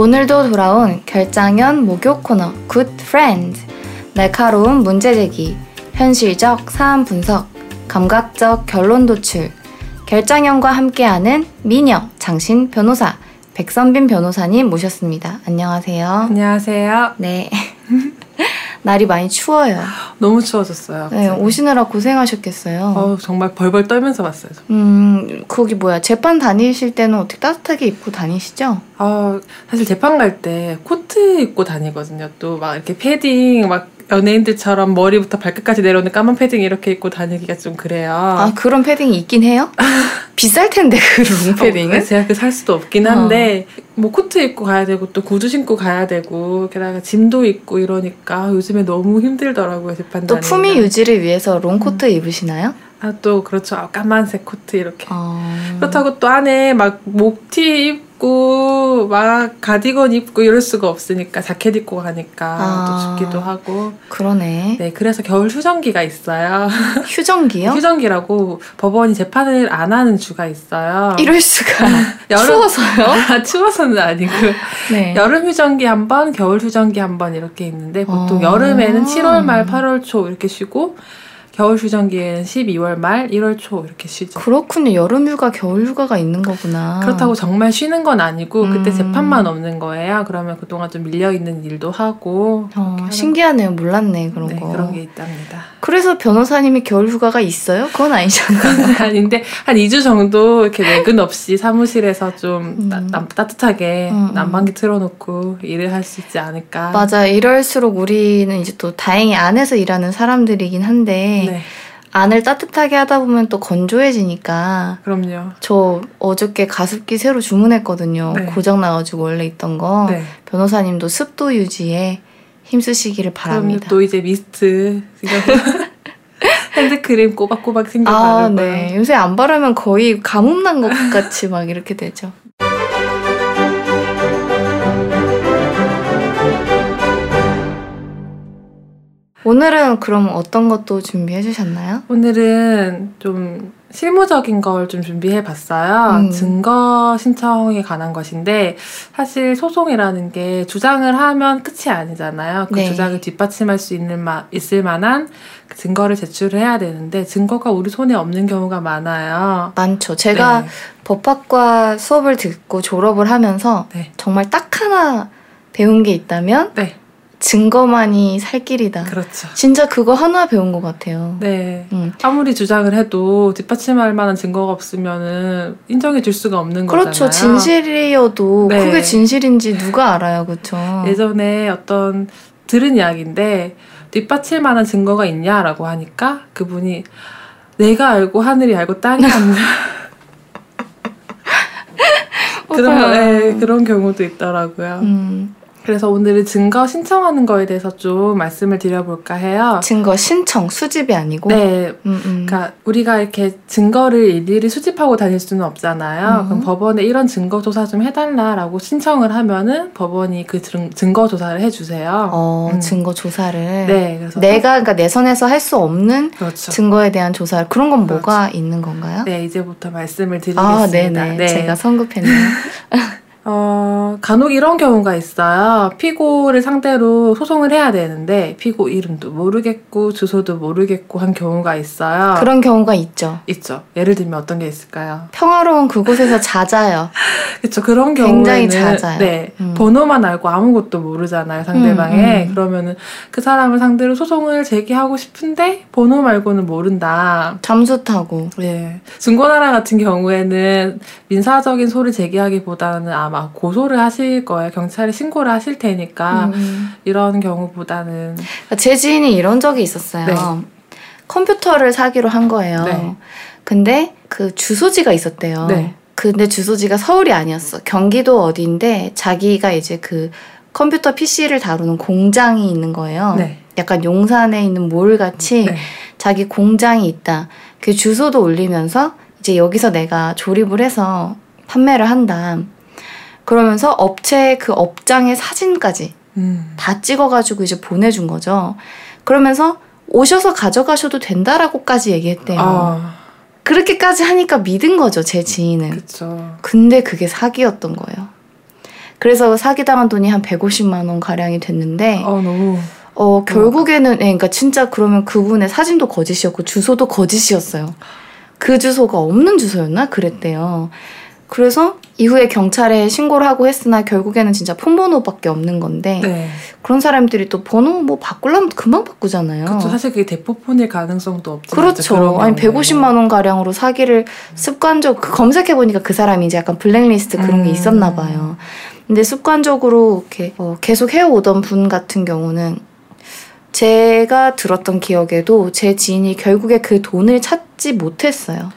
오늘도 돌아온 결장연 목요 코너 Good Friend 날카로운 문제 제기 현실적 사안 분석 감각적 결론 도출 결장연과 함께하는 미녀 장신 변호사 백선빈 변호사님 모셨습니다. 안녕하세요. 안녕하세요. 네. 날이 많이 추워요. 너무 추워졌어요. 네, 오시느라 고생하셨겠어요. 어, 정말 벌벌 떨면서 왔어요. 저. 음, 거기 뭐야? 재판 다니실 때는 어떻게 따뜻하게 입고 다니시죠? 어, 사실 재판 갈 때 코트 입고 다니거든요. 또 막 이렇게 패딩 막 연예인들처럼 머리부터 발끝까지 내려오는 까만 패딩 이렇게 입고 다니기가 좀 그래요. 아, 그런 패딩이 있긴 해요? 비쌀 텐데, 그 롱패딩은? 어, 제가 그 살 수도 없긴 한데 뭐 코트 입고 가야 되고 또 구두 신고 가야 되고 게다가 짐도 있고 이러니까 요즘에 너무 힘들더라고요 재판 또. 품위 유지를 위해서 롱 코트 입으시나요? 아, 또 그렇죠. 아, 까만색 코트 이렇게. 어... 그렇다고 또 안에 막 목티 입고 막 가디건 입고 이럴 수가 없으니까 자켓 입고 가니까 아. 또 춥기도 하고 그러네. 네 그래서 겨울 휴정기가 있어요 휴정기요? 휴정기라고 법원이 재판을 안 하는 주가 있어요 이럴 수가. 여름- 추워서요? 아, 추워서는 아니고 네. 여름 휴정기 한 번 겨울 휴정기 한 번 이렇게 있는데 보통 어. 여름에는 7월 말 8월 초 이렇게 쉬고 겨울 휴정기에는 12월 말 1월 초 이렇게 쉬죠 그렇군요. 여름 휴가, 겨울 휴가가 있는 거구나. 그렇다고 정말 쉬는 건 아니고 그때 음. 재판만 없는 거예요. 그러면 그동안 좀 밀려 있는 일도 하고 어, 신기하네요. 몰랐네, 그런 하는- 거. 네, 그런 게 있답니다. 그래서 변호사님이 겨울 휴가가 있어요? 그건 아니잖아요. 아닌데 한 2주 정도 이렇게 내근 없이 사무실에서 좀 음. 따, 남- 따뜻하게 음, 음. 난방기 틀어놓고 일을 할 수 있지 않을까. 맞아. 이럴수록 우리는 이제 또 다행히 안에서 일하는 사람들이긴 한데 네, 안을 따뜻하게 하다 보면 또 건조해지니까 그럼요. 저 어저께 가습기 새로 주문했거든요. 네. 고장 나가지고 원래 있던 거. 네. 변호사님도 습도 유지에 힘쓰시기를. 바랍니다. 또 이제 미스트 핸드크림 꼬박꼬박 챙겨 아, 바르고. 네. 요새 안 바르면 거의 가뭄 난것 같이 막 이렇게 되죠. 오늘은 그럼 어떤 것도 준비해 주셨나요? 오늘은 좀 실무적인 걸 좀 준비해 봤어요. 음. 증거 신청에 관한 것인데 사실 소송이라는 게 주장을 하면 끝이 아니잖아요. 그 네. 주장을 뒷받침할 수 있는 마, 있을 만한 그 증거를 제출해야 되는데 증거가 우리 손에 없는 경우가 많아요. 많죠. 제가 네. 법학과 수업을 듣고 졸업을 하면서 네. 정말 딱 하나 배운 게 있다면 네, 증거만이 살 길이다. 그렇죠. 진짜 그거 하나 배운 것 같아요. 네. 음. 아무리 주장을 해도 뒷받침할 만한 증거가 없으면은 인정해 줄 수가 없는 거잖아요. 그렇죠. 진실이어도 네. 그게 진실인지 누가 알아요, 그렇죠? 예전에 어떤 들은 이야기인데 뒷받칠 만한 증거가 있냐라고 하니까 그분이 내가 알고 하늘이 알고 땅이 알고 그런. 네, 그런 경우도 있더라고요. 음, 그래서 오늘은 증거 신청하는 거에 대해서 좀 말씀을 드려볼까 해요. 증거 신청 수집이 아니고. 네, 음, 음. 그러니까 우리가 이렇게 증거를 일일이 수집하고 다닐 수는 없잖아요. 음. 그럼 법원에 이런 증거 조사 좀 해달라라고 신청을 하면은 법원이 그 증, 증거 조사를 해주세요. 어, 음. 증거 조사를. 네, 그래서 내가 그러니까 내 선에서 할 수 없는 그렇죠. 증거에 대한 조사. 그런 건 그렇죠. 뭐가 있는 건가요? 네, 이제부터 말씀을 드리겠습니다. 아, 네네. 네. 제가 성급했네요. 어, 간혹 이런 경우가 있어요. 피고를 상대로 소송을 해야 되는데 피고 이름도 모르겠고 주소도 모르겠고 한 경우가 있어요. 그런 경우가 있죠. 있죠. 예를 들면 어떤 게 있을까요? 평화로운 그곳에서 잦아요. 그렇죠. 그런 경우에는 굉장히 잦아요. 네. 음. 번호만 알고 아무것도 모르잖아요. 상대방의. 음, 음. 그러면은 그 사람을 상대로 소송을 제기하고 싶은데 번호 말고는 모른다. 잠수 타고. 네. 중고나라 같은 경우에는 민사적인 소를 제기하기보다는 아마 고소를 하실 거예요. 경찰에 신고를 하실 테니까 음. 이런 경우보다는 제 지인이 이런 적이 있었어요. 네. 컴퓨터를 사기로 한 거예요. 네. 근데 그 주소지가 있었대요. 네. 근데 주소지가 서울이 아니었어. 경기도 어디인데 자기가 이제 그 컴퓨터 PC를 다루는 공장이 있는 거예요. 네. 약간 용산에 있는 몰 같이 네. 자기 공장이 있다. 그 주소도 올리면서 이제 여기서 내가 조립을 해서 판매를 한다. 그러면서 업체 그 업장의 사진까지 음. 다 찍어가지고 이제 보내준 거죠. 그러면서 오셔서 가져가셔도 된다라고까지 얘기했대요. 아, 그렇게까지 하니까 믿은 거죠, 제 지인은. 그쵸. 근데 그게 사기였던 거예요. 그래서 사기당한 돈이 한 150만 원 가량이 됐는데 어 너무 어 결국에는 예, 그러니까 진짜 그러면 그분의 사진도 거짓이었고 주소도 거짓이었어요. 그 주소가 없는 주소였나 그랬대요. 그래서 이후에 경찰에 신고를 하고 했으나 결국에는 진짜 폰번호밖에 없는 건데 네. 그런 사람들이 또 번호 뭐 바꾸려면 금방 바꾸잖아요. 그렇죠. 사실 그게 대포폰일 가능성도 없죠. 그렇죠. 아니 150만 원 가량으로 사기를 습관적 그 검색해 보니까 그 사람이 이제 약간 블랙리스트 그런 게 음. 있었나 봐요. 근데 습관적으로 이렇게 어, 계속 해오던 분 같은 경우는 제가 들었던 기억에도 제 지인이 결국에 그 돈을 찾지 못했어요.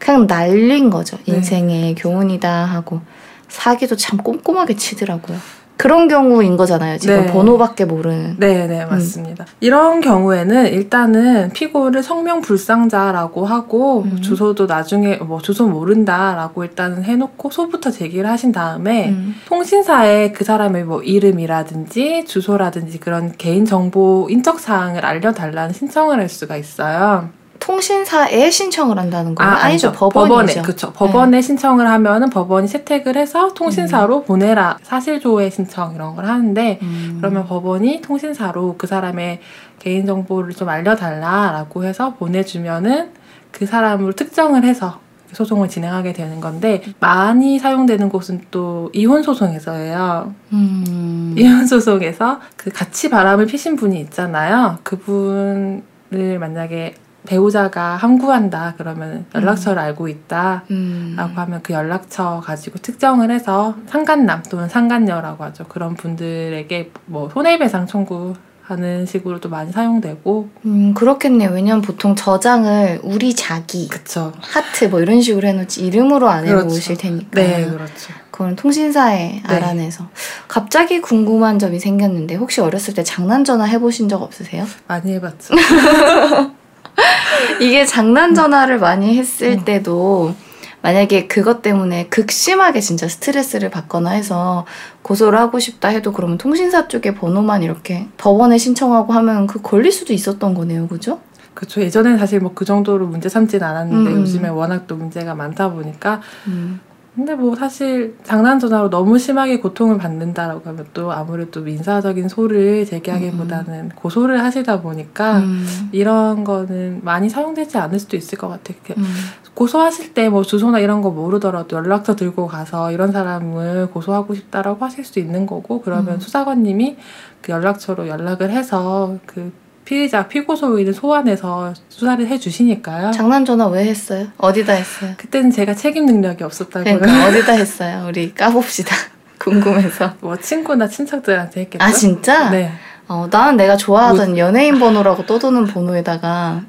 그냥 날린 거죠. 네. 인생의 교훈이다 하고 사기도 참 꼼꼼하게 치더라고요. 그런 경우인 거잖아요. 지금 네. 번호밖에 모르는. 네, 네, 맞습니다. 이런 경우에는 일단은 피고를 성명 불상자라고 하고 음. 주소도 나중에 뭐 주소 모른다라고 일단은 해놓고 소부터 제기를 하신 다음에 음. 통신사에 그 사람의 뭐 이름이라든지 주소라든지 그런 개인 정보 인적 사항을 알려달라는 신청을 할 수가 있어요. 통신사에 신청을 한다는 거예요? 아, 니죠 아니죠. 법원이죠. 그렇죠. 법원에 신청을 하면은 법원이 채택을 해서 통신사로 보내라 사실조회 신청 이런 걸 하는데 음. 그러면 법원이 통신사로 그 사람의 개인 정보를 좀 알려달라라고 해서 보내주면은 그 사람을 특정을 해서 소송을 진행하게 되는 건데 많이 사용되는 곳은 또 이혼 소송에서예요. 음. 이혼 소송에서 그 같이 바람을 피신 분이 있잖아요. 그분을 만약에 배우자가 함구한다 그러면 연락처를 알고 있다. 음. 라고 하면 그 연락처 가지고 특정을 해서 상간남 또는 상간녀라고 하죠. 그런 분들에게 뭐 손해배상 청구 하는 식으로도 많이 사용되고 음, 그렇겠네요. 왜냐면 보통 저장을 우리 자기, 그쵸. 하트 뭐 이런 식으로 해놓지 이름으로 안 그렇죠. 해놓으실 테니까. 네, 그렇죠. 그건 통신사에 네. 알아내서. 갑자기 궁금한 점이 생겼는데 혹시 어렸을 때 장난 전화 해보신 적 없으세요? 많이 해봤죠. 이게 장난 전화를 많이 했을 음. 때도 만약에 그것 때문에 극심하게 진짜 스트레스를 받거나 해서 고소를 하고 싶다 해도 그러면 통신사 쪽에 번호만 이렇게 법원에 신청하고 하면 그 걸릴 수도 있었던 거네요, 그죠? 그렇죠. 예전에는 사실 뭐 그 정도로 문제 삼진 않았는데 음, 음. 요즘에 워낙 또 문제가 많다 보니까 음. 근데 뭐 사실 장난 전화로 너무 심하게 고통을 받는다라고 하면 또 아무래도 민사적인 소를 제기하기보다는 고소를 하시다 보니까 음. 이런 거는 많이 사용되지 않을 수도 있을 것 같아요. 음. 고소하실 때 뭐 주소나 이런 거 모르더라도 연락처 들고 가서 이런 사람을 고소하고 싶다라고 하실 수 있는 거고 그러면 음. 수사관님이 그 연락처로 연락을 해서 그 피의자 피고 소인을 소환해서 수사를 해주시니까요. 장난 전화 왜 했어요? 어디다 했어요? 그때는 제가 책임 능력이 없었다고요. 그러니까 어디다 했어요? 우리 까봅시다. 궁금해서. 뭐 친구나 친척들한테 했겠죠. 아 진짜? 네. 어, 나는 내가 좋아하던 연예인 번호라고 떠도는 번호에다가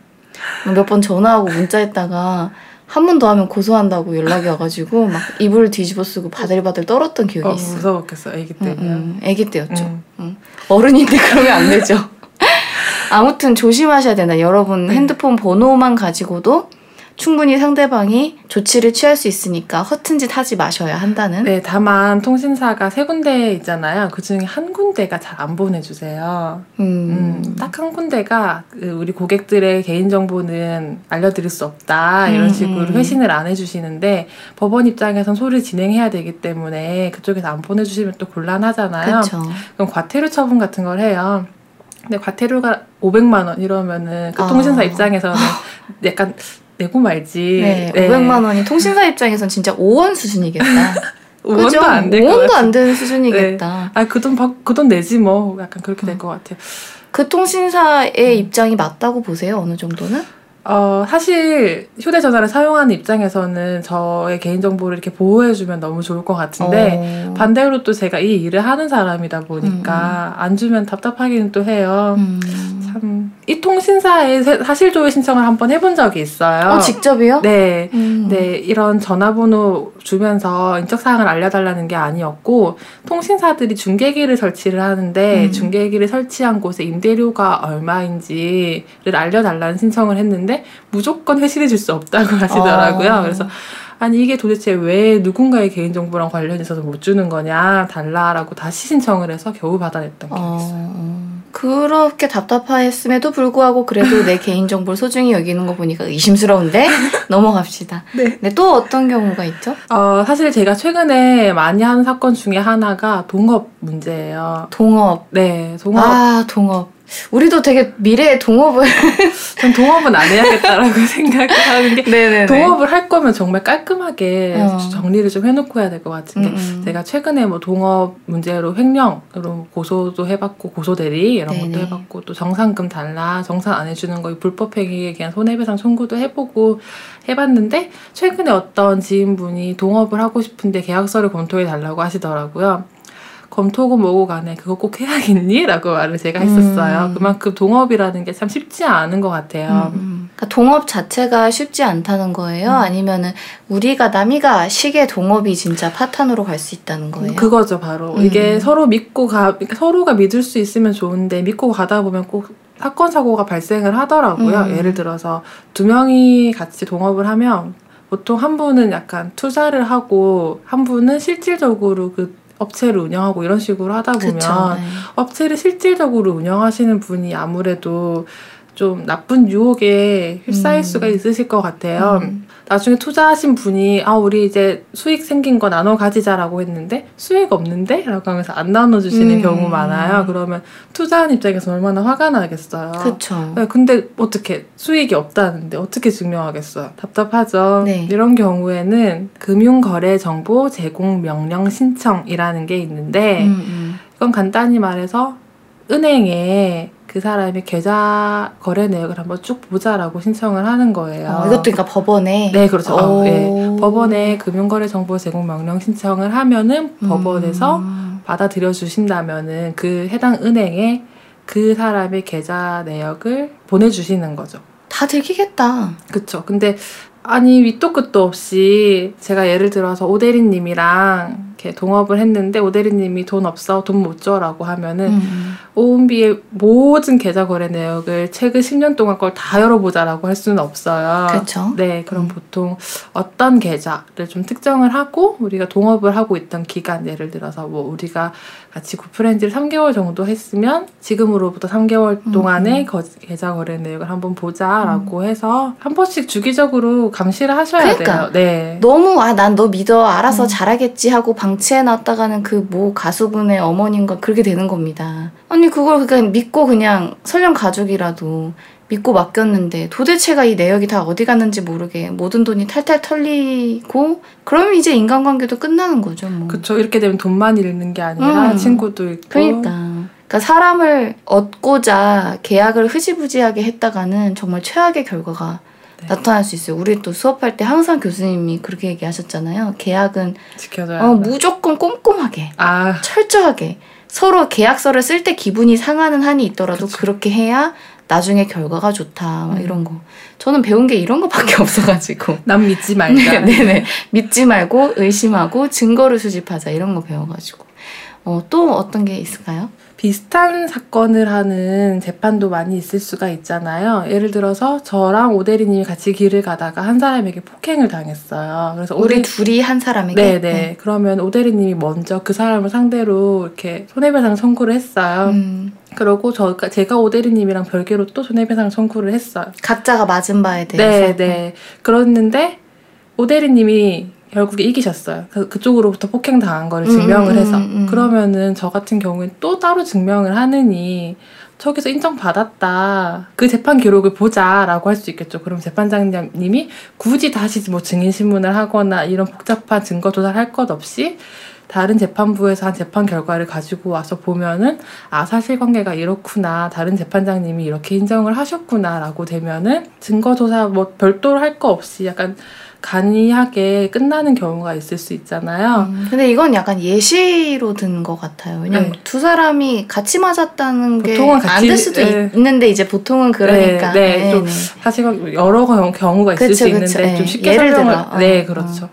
몇 번 전화하고 문자했다가 한 번 더 하면 고소한다고 연락이 와가지고 막 이불을 뒤집어 쓰고 바들바들 떨었던 기억이 어, 있어. 무서웠겠어, 애기 응, 때는. 응. 아기 때였죠. 음. 응. 어른인데 그러면 안 되죠. 아무튼 조심하셔야 된다. 여러분 네. 핸드폰 번호만 가지고도 충분히 상대방이 조치를 취할 수 있으니까 허튼 짓 하지 마셔야 한다는. 네, 다만 통신사가 세 군데 있잖아요. 그 중에 한 군데가 잘 안 보내주세요. 음. 음, 딱 한 군데가 그 우리 고객들의 개인 정보는 알려드릴 수 없다 이런 음, 식으로 음. 회신을 안 해주시는데 법원 입장에선 소를 진행해야 되기 때문에 그쪽에서 안 보내주시면 또 곤란하잖아요. 그렇죠. 그럼 과태료 처분 같은 걸 해요. 근데 과태료가 500만 원 이러면은 그 아. 통신사 입장에서는 약간 내고 말지. 네, 500만 원이 통신사 입장에선 진짜 5원 수준이겠다. 5원도 안될것 5원도 같아요. 안 되는 수준이겠다. 아, 그 돈, 그 돈 내지 뭐. 약간 그렇게 음. 될것 같아요. 그 통신사의 입장이 맞다고 보세요, 어느 정도는? 어, 사실 휴대전화를 사용하는 입장에서는 저의 개인정보를 이렇게 보호해주면 너무 좋을 것 같은데, 어. 반대로 또 제가 이 일을 하는 사람이다 보니까 안 주면 답답하기는 또 해요. 음. 참, 이 통신사에 세- 사실조회 신청을 한번 해본 적이 있어요. 어, 직접이요? 네. 음. 네, 이런 전화번호 주면서 인적사항을 알려달라는 게 아니었고, 통신사들이 중계기를 설치를 하는데, 음. 중계기를 설치한 곳에 임대료가 얼마인지를 알려달라는 신청을 했는데, 무조건 회신해 줄 수 없다고 하시더라고요. 어. 그래서, 아니, 이게 도대체 왜 누군가의 개인정보랑 관련이 있어서 못 주는 거냐, 달라라고 다시 신청을 해서 겨우 받아냈던 게 어, 있어요. 어. 그렇게 답답했음에도 불구하고 그래도 내 개인정보를 소중히 여기는 거 보니까 의심스러운데 넘어갑시다. 네. 네, 또 어떤 경우가 있죠? 어, 사실 제가 최근에 많이 하는 사건 중에 하나가 동업 문제예요. 동업. 네, 동업. 아, 동업. 우리도 되게 미래의 동업을. 전 동업은 안 해야겠다라고 생각하는 게 네네네. 동업을 할 거면 정말 깔끔하게 어. 정리를 좀 해놓고 해야 될 것 같은 게 음, 음. 제가 최근에 뭐 동업 문제로 횡령으로 고소도 해봤고 고소 대리 이런 네네. 것도 해봤고 또 정상금 달라 정산 안 해주는 거 불법 행위에 대한 손해배상 청구도 해보고 해봤는데 최근에 어떤 지인분이 동업을 하고 싶은데 계약서를 검토해 달라고 하시더라고요. 검토고 뭐고 간에 그거 꼭 해야겠니? 라고 말을 제가 했었어요. 음. 그만큼 동업이라는 게 참 쉽지 않은 것 같아요. 음, 음. 그러니까 동업 자체가 쉽지 않다는 거예요? 아니면은 우리가 남이가 시계 동업이 진짜 파탄으로 갈 수 있다는 거예요? 그거죠, 바로. 음. 이게 서로 믿고 가, 서로가 믿을 수 있으면 좋은데 믿고 가다 보면 꼭 사건, 사고가 발생을 하더라고요. 음. 예를 들어서 두 명이 같이 동업을 하면 보통 한 분은 약간 투자를 하고 한 분은 실질적으로 그 업체를 운영하고 이런 식으로 하다 보면 그쵸. 네. 업체를 실질적으로 운영하시는 분이 아무래도 좀 나쁜 유혹에 휩싸일 음. 수가 있으실 것 같아요. 음. 나중에 투자하신 분이 아 우리 이제 수익 생긴 거 나눠 가지자라고 했는데 수익 없는데? 라고 하면서 안 나눠 주시는 음. 경우 많아요. 그러면 투자한 입장에서 얼마나 화가 나겠어요. 그쵸. 네, 근데 어떻게 수익이 없다는데 어떻게 증명하겠어요? 답답하죠. 네. 이런 경우에는 금융거래 정보 제공 명령 신청이라는 게 있는데 음, 음. 이건 간단히 말해서 은행에 그 사람의 계좌 거래 내역을 한번 쭉 보자라고 신청을 하는 거예요. 어, 이것도 그러니까 법원에. 네, 그렇죠. 어, 오. 예. 법원에 금융거래 정보 제공 명령 신청을 하면은 법원에서 음. 받아들여 주신다면은 그 해당 은행에 그 사람의 계좌 내역을 보내주시는 거죠. 다 들키겠다. 그쵸. 근데 아니 밑도 끝도 없이 제가 예를 들어서 오대리님이랑 이렇게 동업을 했는데 오대리님이 돈 없어 돈 못 줘라고 하면은 음. 오은비의 모든 계좌 거래 내역을 최근 10년 동안 걸 다 열어보자라고 할 수는 없어요. 그렇죠. 네, 그럼 음. 보통 어떤 계좌를 좀 특정을 하고 우리가 동업을 하고 있던 기간 예를 들어서 뭐 우리가 같이 굿프렌즈를 3개월 정도 했으면 지금으로부터 3개월 동안의 음. 거- 계좌 거래 내역을 한번 보자라고 해서 한 번씩 주기적으로 감시를 하셔야 그러니까. 돼요. 네. 너무 아 난 너 믿어 알아서 음. 잘하겠지 하고 방 치해 놨다가는 그 모 가수분의 어머님과 그렇게 되는 겁니다. 아니 그걸 그냥 믿고 그냥 설령 가족이라도 믿고 맡겼는데 도대체가 이 내역이 다 어디 갔는지 모르게 모든 돈이 탈탈 털리고 그러면 이제 인간관계도 끝나는 거죠. 뭐. 그쵸. 이렇게 되면 돈만 잃는 게 아니라 음. 친구도 있고. 그러니까. 그러니까 사람을 얻고자 계약을 흐지부지하게 했다가는 정말 최악의 결과가 네. 나타날 수 있어요. 우리 또 수업할 때 항상 교수님이 그렇게 얘기하셨잖아요. 계약은 지켜줘야 어. 무조건 꼼꼼하게, 아, 철저하게 서로 계약서를 쓸 때 기분이 상하는 한이 있더라도 그쵸. 그렇게 해야 나중에 결과가 좋다. 막 음. 이런 거. 저는 배운 게 이런 거밖에 없어가지고. 남 믿지 말자. 네, 네네. 믿지 말고 의심하고 증거를 수집하자 이런 거 배워가지고. 어, 또 어떤 게 있을까요? 비슷한 사건을 하는 재판도 많이 있을 수가 있잖아요. 예를 들어서 저랑 오대리님이 같이 길을 가다가 한 사람에게 폭행을 당했어요. 그래서 우리 오대 둘이 한 사람에게. 네네. 그러면 오대리님이 먼저 그 사람을 상대로 이렇게 손해배상 청구를 했어요. 음, 그러고 저 제가 오대리님이랑 별개로 또 손해배상 청구를 했어요. 각자가 맞은 바에 대해서. 네, 네. 그랬는데 오대리님이 결국에 이기셨어요. 그, 그쪽으로부터 폭행 당한 거를 음, 증명을 음, 해서 음, 음. 그러면은 저 같은 경우엔 또 따로 증명을 하느니 저기서 인정받았다. 그 재판 기록을 보자라고 할 수 있겠죠. 그럼 재판장님이 굳이 다시 뭐 증인 신문을 하거나 이런 복잡한 증거 조사할 것 없이 다른 재판부에서 한 재판 결과를 가지고 와서 보면은 아 사실관계가 이렇구나 다른 재판장님이 이렇게 인정을 하셨구나라고 되면은 증거 조사 뭐 별도로 할 거 없이 약간 간이하게 끝나는 경우가 있을 수 있잖아요. 음, 근데 이건 약간 예시로 든 것 같아요. 왜냐면 네. 두 사람이 같이 맞았다는 게 보통은 안될 수도 네. 있는데 이제 보통은 그러니까. 네, 네, 좀 사실 여러 경- 경우가 있을 그쵸, 수 있는데 그쵸. 네. 좀 쉽게 예를 설명을 들어. 어, 네 그렇죠.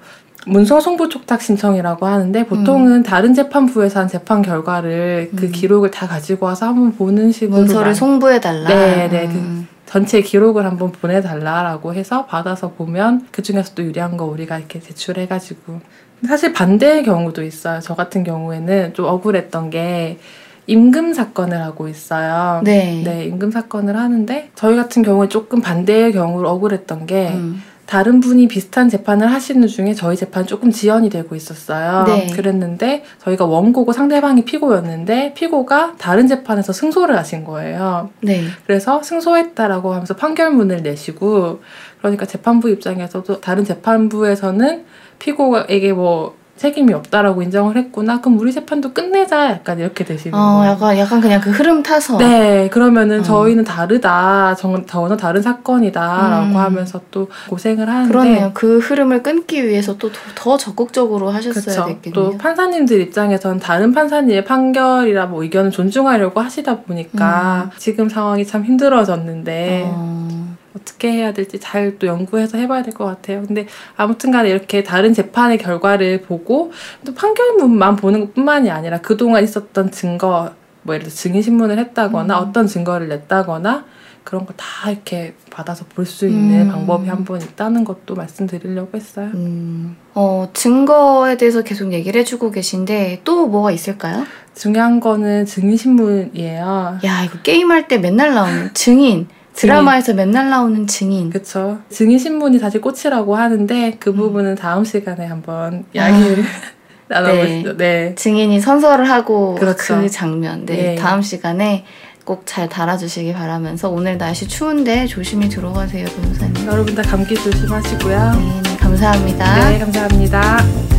문서 송부 촉탁 신청이라고 하는데 보통은 음. 다른 재판부에서 한 재판 결과를 그 음. 기록을 다 가지고 와서 한번 보는 식으로 문서를 송부해 달라. 네, 네, 음. 전체 기록을 한번 보내달라라고 해서 받아서 보면 그 중에서 또 유리한 거 우리가 이렇게 제출해가지고 사실 반대의 경우도 있어요. 저 같은 경우에는 좀 억울했던 게 임금 사건을 하고 있어요. 네. 네, 임금 사건을 하는데 저희 같은 경우에 조금 반대의 경우로 억울했던 게 음. 다른 분이 비슷한 재판을 하시는 중에 저희 재판 조금 지연이 되고 있었어요. 네. 그랬는데 저희가 원고고 상대방이 피고였는데 피고가 다른 재판에서 승소를 하신 거예요. 네. 그래서 승소했다라고 하면서 판결문을 내시고 그러니까 재판부 입장에서도 다른 재판부에서는 피고에게 뭐 책임이 없다라고 인정을 했구나. 그럼 우리 재판도 끝내자. 약간 이렇게 되시는 어, 거예요. 약간, 약간 그냥 그 흐름 타서. 네, 그러면은 어. 저희는 다르다. 전, 전혀 다른 사건이다라고 음. 하면서 또 고생을 하는데 그러네요. 그 흐름을 끊기 위해서 또 더 적극적으로 하셨어야. 됐겠네요. 또 판사님들 입장에선 다른 판사님의 판결이라 뭐 의견을 존중하려고 하시다 보니까 지금 상황이 참 힘들어졌는데 음. 어, 어떻게 해야 될지 잘 또 연구해서 해봐야 될 것 같아요. 근데 아무튼간에 이렇게 다른 재판의 결과를 보고 또 판결문만 보는 것뿐만이 아니라 그동안 있었던 증거, 뭐 예를 들어 증인 신문을 했다거나 음. 어떤 증거를 냈다거나 그런 거 다 이렇게 받아서 볼 수 있는 음. 방법이 한 번 있다는 것도 말씀드리려고 했어요. 음, 어, 증거에 대해서 계속 얘기를 해주고 계신데 또 뭐가 있을까요? 중요한 거는 증인 신문이에요. 야, 이거 게임할 때 맨날 나오는 증인. 드라마에서 맨날 나오는 증인. 그쵸. 증인 신문이 사실 꽃이라고 하는데 그 음. 부분은 다음 시간에 한번 이야기를 나눠보시죠. 네. 증인이 선서를 하고 그렇죠. 그 장면. 네, 네. 다음 시간에 꼭잘 달아주시기 바라면서 오늘 날씨 추운데 조심히 들어가세요, 변호사님. 여러분 다 감기 조심하시고요. 네, 네, 감사합니다. 네, 감사합니다.